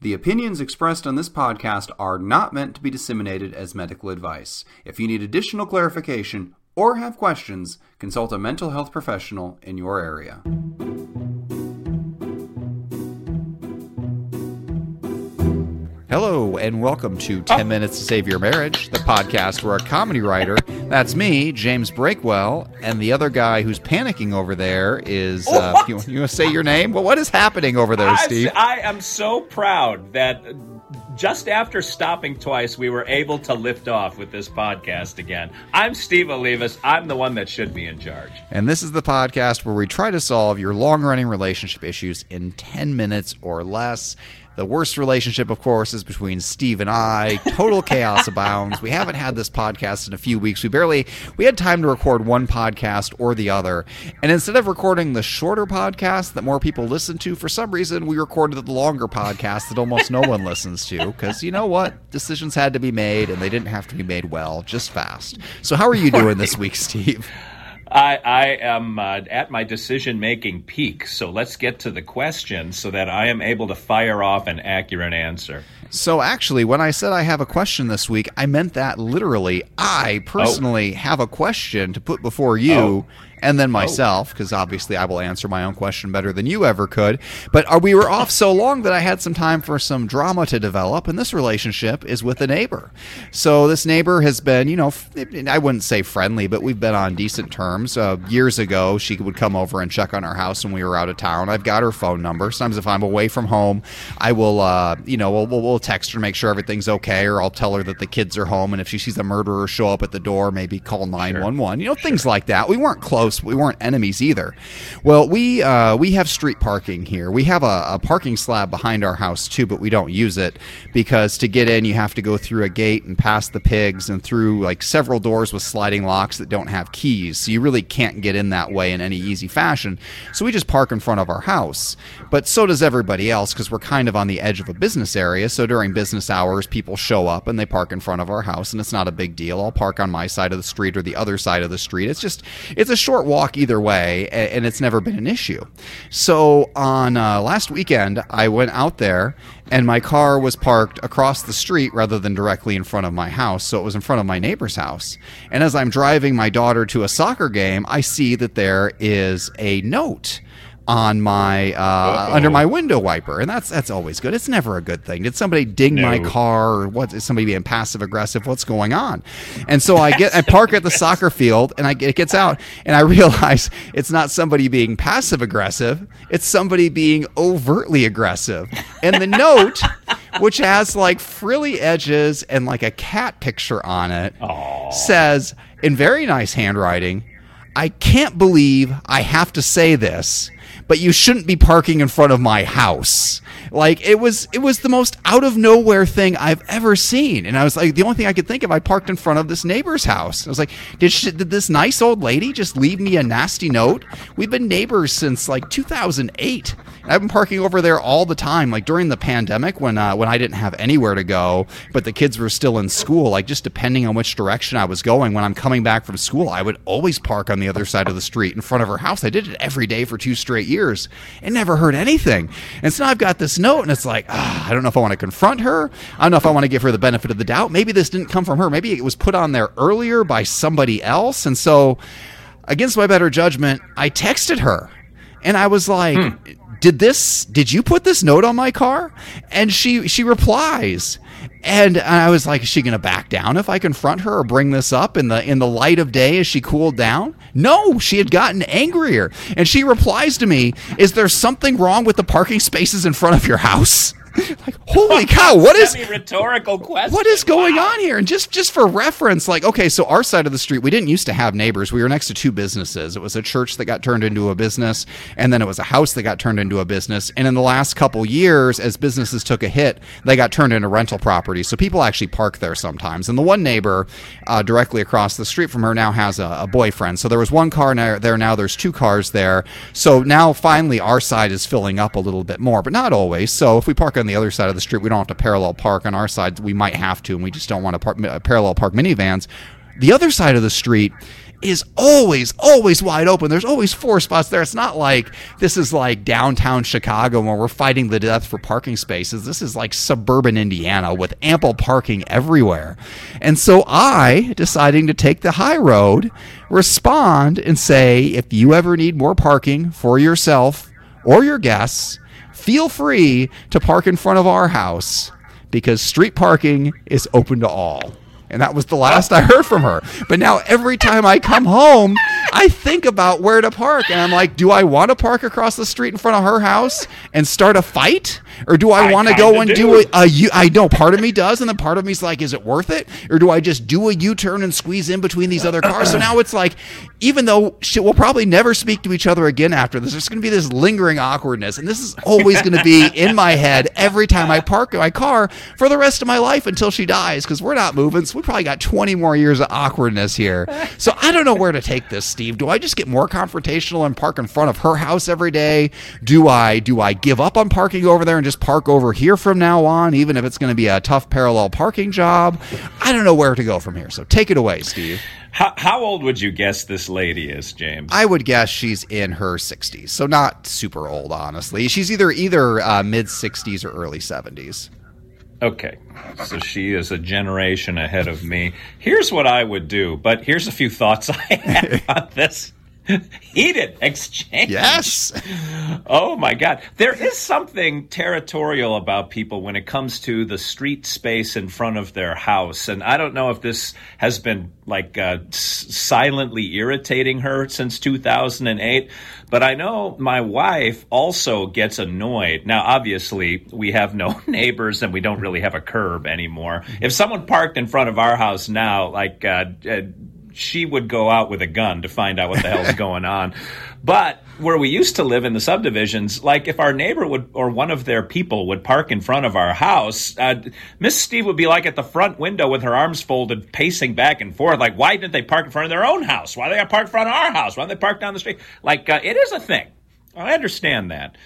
The opinions expressed on this podcast are not meant to be disseminated as medical advice. If you need additional clarification or have questions, consult a mental health professional in your area. Hello, and welcome to 10 Minutes to Save Your Marriage, the podcast where a comedy writer, that's me, James Breakwell, and the other guy who's panicking over there is. Uh, you, you want to say your name? Well, what is happening over there, I, Steve? I am so proud that just after stopping twice, we were able to lift off with this podcast again. I'm Steve Olivas. I'm the one that should be in charge. And this is the podcast where we try to solve your long running relationship issues in 10 minutes or less. The worst relationship, of course, is between Steve and I. Total chaos abounds. We haven't had this podcast in a few weeks. We barely we had time to record one podcast or the other. And instead of recording the shorter podcast that more people listen to, for some reason we recorded the longer podcast that almost no one listens to. Because you know what? Decisions had to be made and they didn't have to be made well, just fast. So how are you doing this week, Steve? I, I am uh, at my decision making peak, so let's get to the question so that I am able to fire off an accurate answer. So, actually, when I said I have a question this week, I meant that literally. I personally oh. have a question to put before you. Oh and then myself, because oh. obviously I will answer my own question better than you ever could. But uh, we were off so long that I had some time for some drama to develop, and this relationship is with a neighbor. So this neighbor has been, you know, I wouldn't say friendly, but we've been on decent terms. Uh, years ago, she would come over and check on our house when we were out of town. I've got her phone number. Sometimes if I'm away from home, I will, uh, you know, we'll, we'll text her, to make sure everything's okay, or I'll tell her that the kids are home, and if she sees a murderer show up at the door, maybe call 911. Sure. You know, things like that. We weren't close close. We weren't enemies either. Well, we uh, we have street parking here. We have a, a, parking slab behind our house too, but we don't use it because to get in, you have to go through a gate and past the pigs and through like several doors with sliding locks that don't have keys. So you really can't get in that way in any easy fashion. So we just park in front of our house. But so does everybody else because we're kind of on the edge of a business area. So during business hours, people show up and they park in front of our house, and it's not a big deal. I'll park on my side of the street or the other side of the street. It's just it's a short short walk either way, and it's never been an issue. So on uh, last weekend, I went out there, and my car was parked across the street rather than directly in front of my house. So it was in front of my neighbor's house. And as I'm driving my daughter to a soccer game, I see that there is a note on my uh, under my window wiper, and that's that's always good. It's never a good thing. Did somebody ding no. my car, or what? Is somebody being passive aggressive? What's going on? And so I get I park at the soccer field, and I it gets out, and I realize it's not somebody being passive aggressive. It's somebody being overtly aggressive. And the note, which has like frilly edges and like a cat picture on it, Aww. says in very nice handwriting. I can't believe I have to say this, but you shouldn't be parking in front of my house. Like it was, it was the most out of nowhere thing I've ever seen. And I was like, the only thing I could think of, I parked in front of this neighbor's house. I was like, did she, did this nice old lady just leave me a nasty note? We've been neighbors since like 2008. I've been parking over there all the time. Like during the pandemic, when uh, when I didn't have anywhere to go, but the kids were still in school. Like just depending on which direction I was going, when I'm coming back from school, I would always park on the other side of the street in front of her house. I did it every day for two straight years and never heard anything. And so now I've got this note, and it's like ah, I don't know if I want to confront her. I don't know if I want to give her the benefit of the doubt. Maybe this didn't come from her. Maybe it was put on there earlier by somebody else, and so against my better judgment, I texted her. And I was like, hmm did this did you put this note on my car and she she replies and i was like is she gonna back down if i confront her or bring this up in the in the light of day as she cooled down? No she had gotten angrier. And she replies to me is there something wrong with the parking spaces in front of your house like, holy cow, what is rhetorical question? What is going wow. on here? And just just for reference, like, okay, so our side of the street, we didn't used to have neighbors. We were next to two businesses. It was a church that got turned into a business, and then it was a house that got turned into a business. And in the last couple years, as businesses took a hit, they got turned into rental properties. So people actually park there sometimes. And the one neighbor uh, directly across the street from her now has a, a boyfriend. So there was one car there. Now there's two cars there. So now finally our side is filling up a little bit more, but not always. So if we park on the other side of the street. We don't have to parallel park on our side. We might have to, and we just don't want to uh, parallel park minivans. The other side of the street is always, always wide open. There's always four spots there. It's not like this is like downtown Chicago where we're fighting the death for parking spaces. This is like suburban Indiana with ample parking everywhere. And so I, deciding to take the high road, respond and say, if you ever need more parking for yourself or your guests, feel free to park in front of our house because street parking is open to all. And that was the last I heard from her. But now every time I come home, I think about where to park. And I'm like, do I want to park across the street in front of her house and start a fight? Or do I, I want to go and do, do a, a U? I know part of me does. And then part of me's like, is it worth it? Or do I just do a U turn and squeeze in between these other cars? So now it's like, even though she, we'll probably never speak to each other again after this, there's going to be this lingering awkwardness. And this is always going to be in my head every time I park my car for the rest of my life until she dies because we're not moving. So we probably got 20 more years of awkwardness here. So I don't know where to take this, Steve. Do I just get more confrontational and park in front of her house every day? Do I do I give up on parking over there and just park over here from now on, even if it's going to be a tough parallel parking job? I don't know where to go from here. So take it away, Steve. How, how old would you guess this lady is, James? I would guess she's in her 60s, so not super old, honestly. She's either either uh, mid 60s or early 70s. Okay, so she is a generation ahead of me. Here's what I would do, but here's a few thoughts I have on this. heated exchange. Yes. Oh my God. There is something territorial about people when it comes to the street space in front of their house. And I don't know if this has been like uh, s- silently irritating her since 2008, but I know my wife also gets annoyed. Now, obviously, we have no neighbors and we don't really have a curb anymore. If someone parked in front of our house now, like, uh, uh, she would go out with a gun to find out what the hell's going on. But where we used to live in the subdivisions, like if our neighbor would or one of their people would park in front of our house, uh, Miss Steve would be like at the front window with her arms folded, pacing back and forth. Like, why didn't they park in front of their own house? Why they got parked in front of our house? Why don't they park down the street? Like, uh, it is a thing. I understand that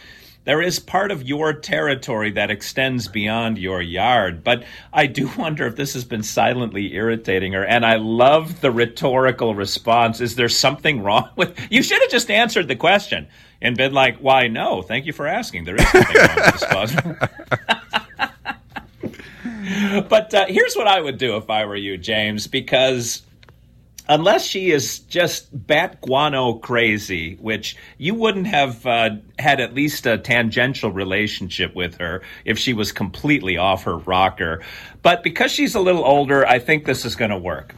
there is part of your territory that extends beyond your yard. But I do wonder if this has been silently irritating her. And I love the rhetorical response. Is there something wrong with you? Should have just answered the question and been like, "Why no? Thank you for asking. There is something wrong with this clause." but uh, here's what I would do if I were you, James, because unless she is just bat guano crazy, which you wouldn't have uh, had at least a tangential relationship with her if she was completely off her rocker. But because she's a little older, I think this is going to work.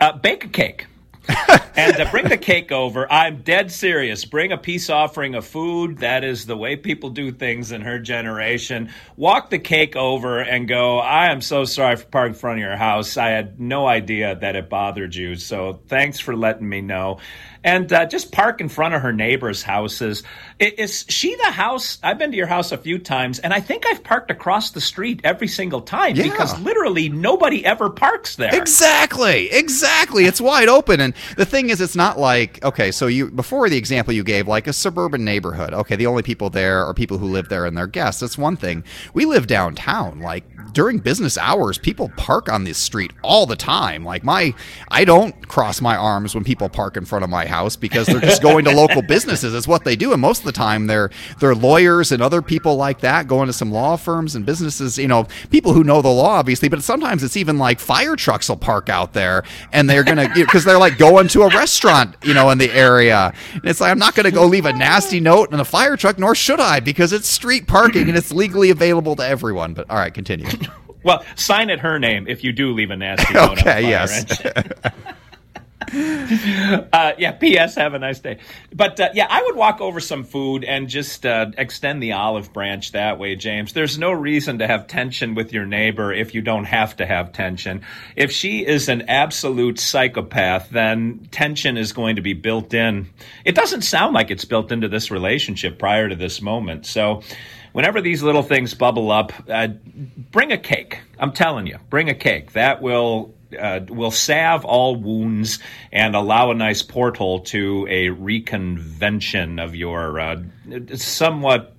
Uh, bake a cake. and uh, bring the cake over. I'm dead serious. Bring a peace offering of food. That is the way people do things in her generation. Walk the cake over and go, I am so sorry for parking in front of your house. I had no idea that it bothered you. So thanks for letting me know and uh, just park in front of her neighbors' houses. Is she the house? I've been to your house a few times, and I think I've parked across the street every single time yeah. because literally nobody ever parks there. Exactly, exactly. It's wide open, and the thing is, it's not like okay. So you before the example you gave, like a suburban neighborhood. Okay, the only people there are people who live there and their guests. That's one thing. We live downtown, like during business hours, people park on this street all the time. Like my, I don't cross my arms when people park in front of my house because they're just going to local businesses. It's what they do, and most of the time they're they're lawyers and other people like that going to some law firms and businesses. You know, people who know the law, obviously, but sometimes it's even like fire trucks will park out there and they're gonna because they're like going to a restaurant, you know, in the area. And it's like I'm not gonna go leave a nasty note in a fire truck, nor should I, because it's street parking and it's legally available to everyone. But all right, continue. Well, sign it her name if you do leave a nasty note. okay, yes. uh, yeah. P.S. Have a nice day. But uh, yeah, I would walk over some food and just uh, extend the olive branch that way, James. There's no reason to have tension with your neighbor if you don't have to have tension. If she is an absolute psychopath, then tension is going to be built in. It doesn't sound like it's built into this relationship prior to this moment. So whenever these little things bubble up, uh, bring a cake. I'm telling you, bring a cake. That will uh, will salve all wounds and allow a nice portal to a reconvention of your uh, somewhat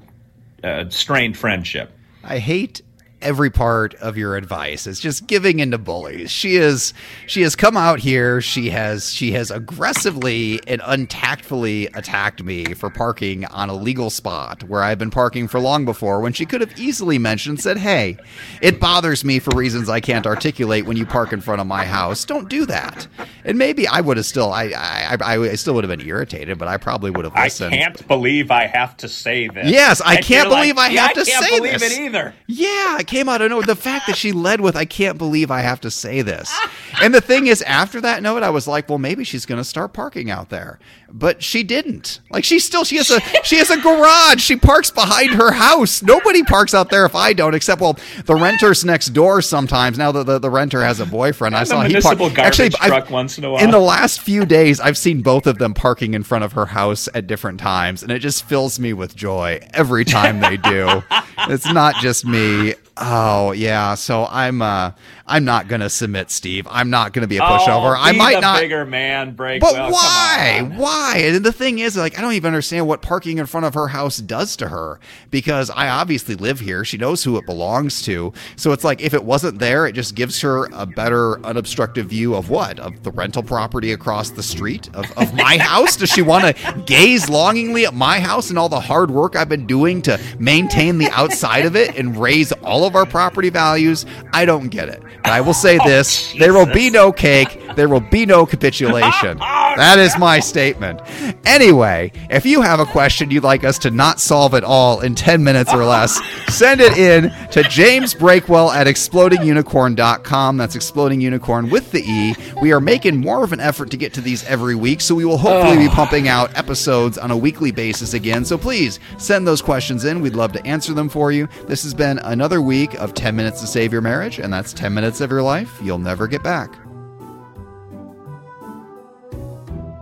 uh, strained friendship. I hate every part of your advice is just giving into bullies. She is she has come out here, she has she has aggressively and untactfully attacked me for parking on a legal spot where I've been parking for long before when she could have easily mentioned said, "Hey, it bothers me for reasons I can't articulate when you park in front of my house. Don't do that." And maybe I would have still I I, I, I still would have been irritated, but I probably would have listened. I can't believe I have to say this. Yes, I can't believe like, I yeah, have to say this. I can't say believe this. it either. Yeah, came out of nowhere. The fact that she led with, I can't believe I have to say this. And the thing is, after that note, I was like, well, maybe she's going to start parking out there. But she didn't. Like she still, she has a, she has a garage. She parks behind her house. Nobody parks out there if I don't, except well, the renters next door sometimes. Now that the, the, renter has a boyfriend, I And the saw he parked. Actually, I've- truck once in a while. in the last few days, I've seen both of them parking in front of her house at different times, and it just fills me with joy every time they do. it's not just me. Oh yeah, so I'm uh I'm not gonna submit, Steve. I'm not gonna be a pushover. Oh, I might not. bigger man break. But well, why? Why? And the thing is, like, I don't even understand what parking in front of her house does to her because I obviously live here. She knows who it belongs to. So it's like if it wasn't there, it just gives her a better unobstructed view of what? Of the rental property across the street? Of, of my house? Does she want to gaze longingly at my house and all the hard work I've been doing to maintain the outside of it and raise all of our property values? I don't get it. But I will say oh, this there will be no cake, there will be no capitulation. That is my statement. Anyway, if you have a question you'd like us to not solve at all in 10 minutes or less, send it in to James Breakwell at explodingunicorn.com. That's exploding unicorn with the E. We are making more of an effort to get to these every week, so we will hopefully be pumping out episodes on a weekly basis again. So please send those questions in. We'd love to answer them for you. This has been another week of 10 minutes to save your marriage, and that's 10 minutes of your life you'll never get back.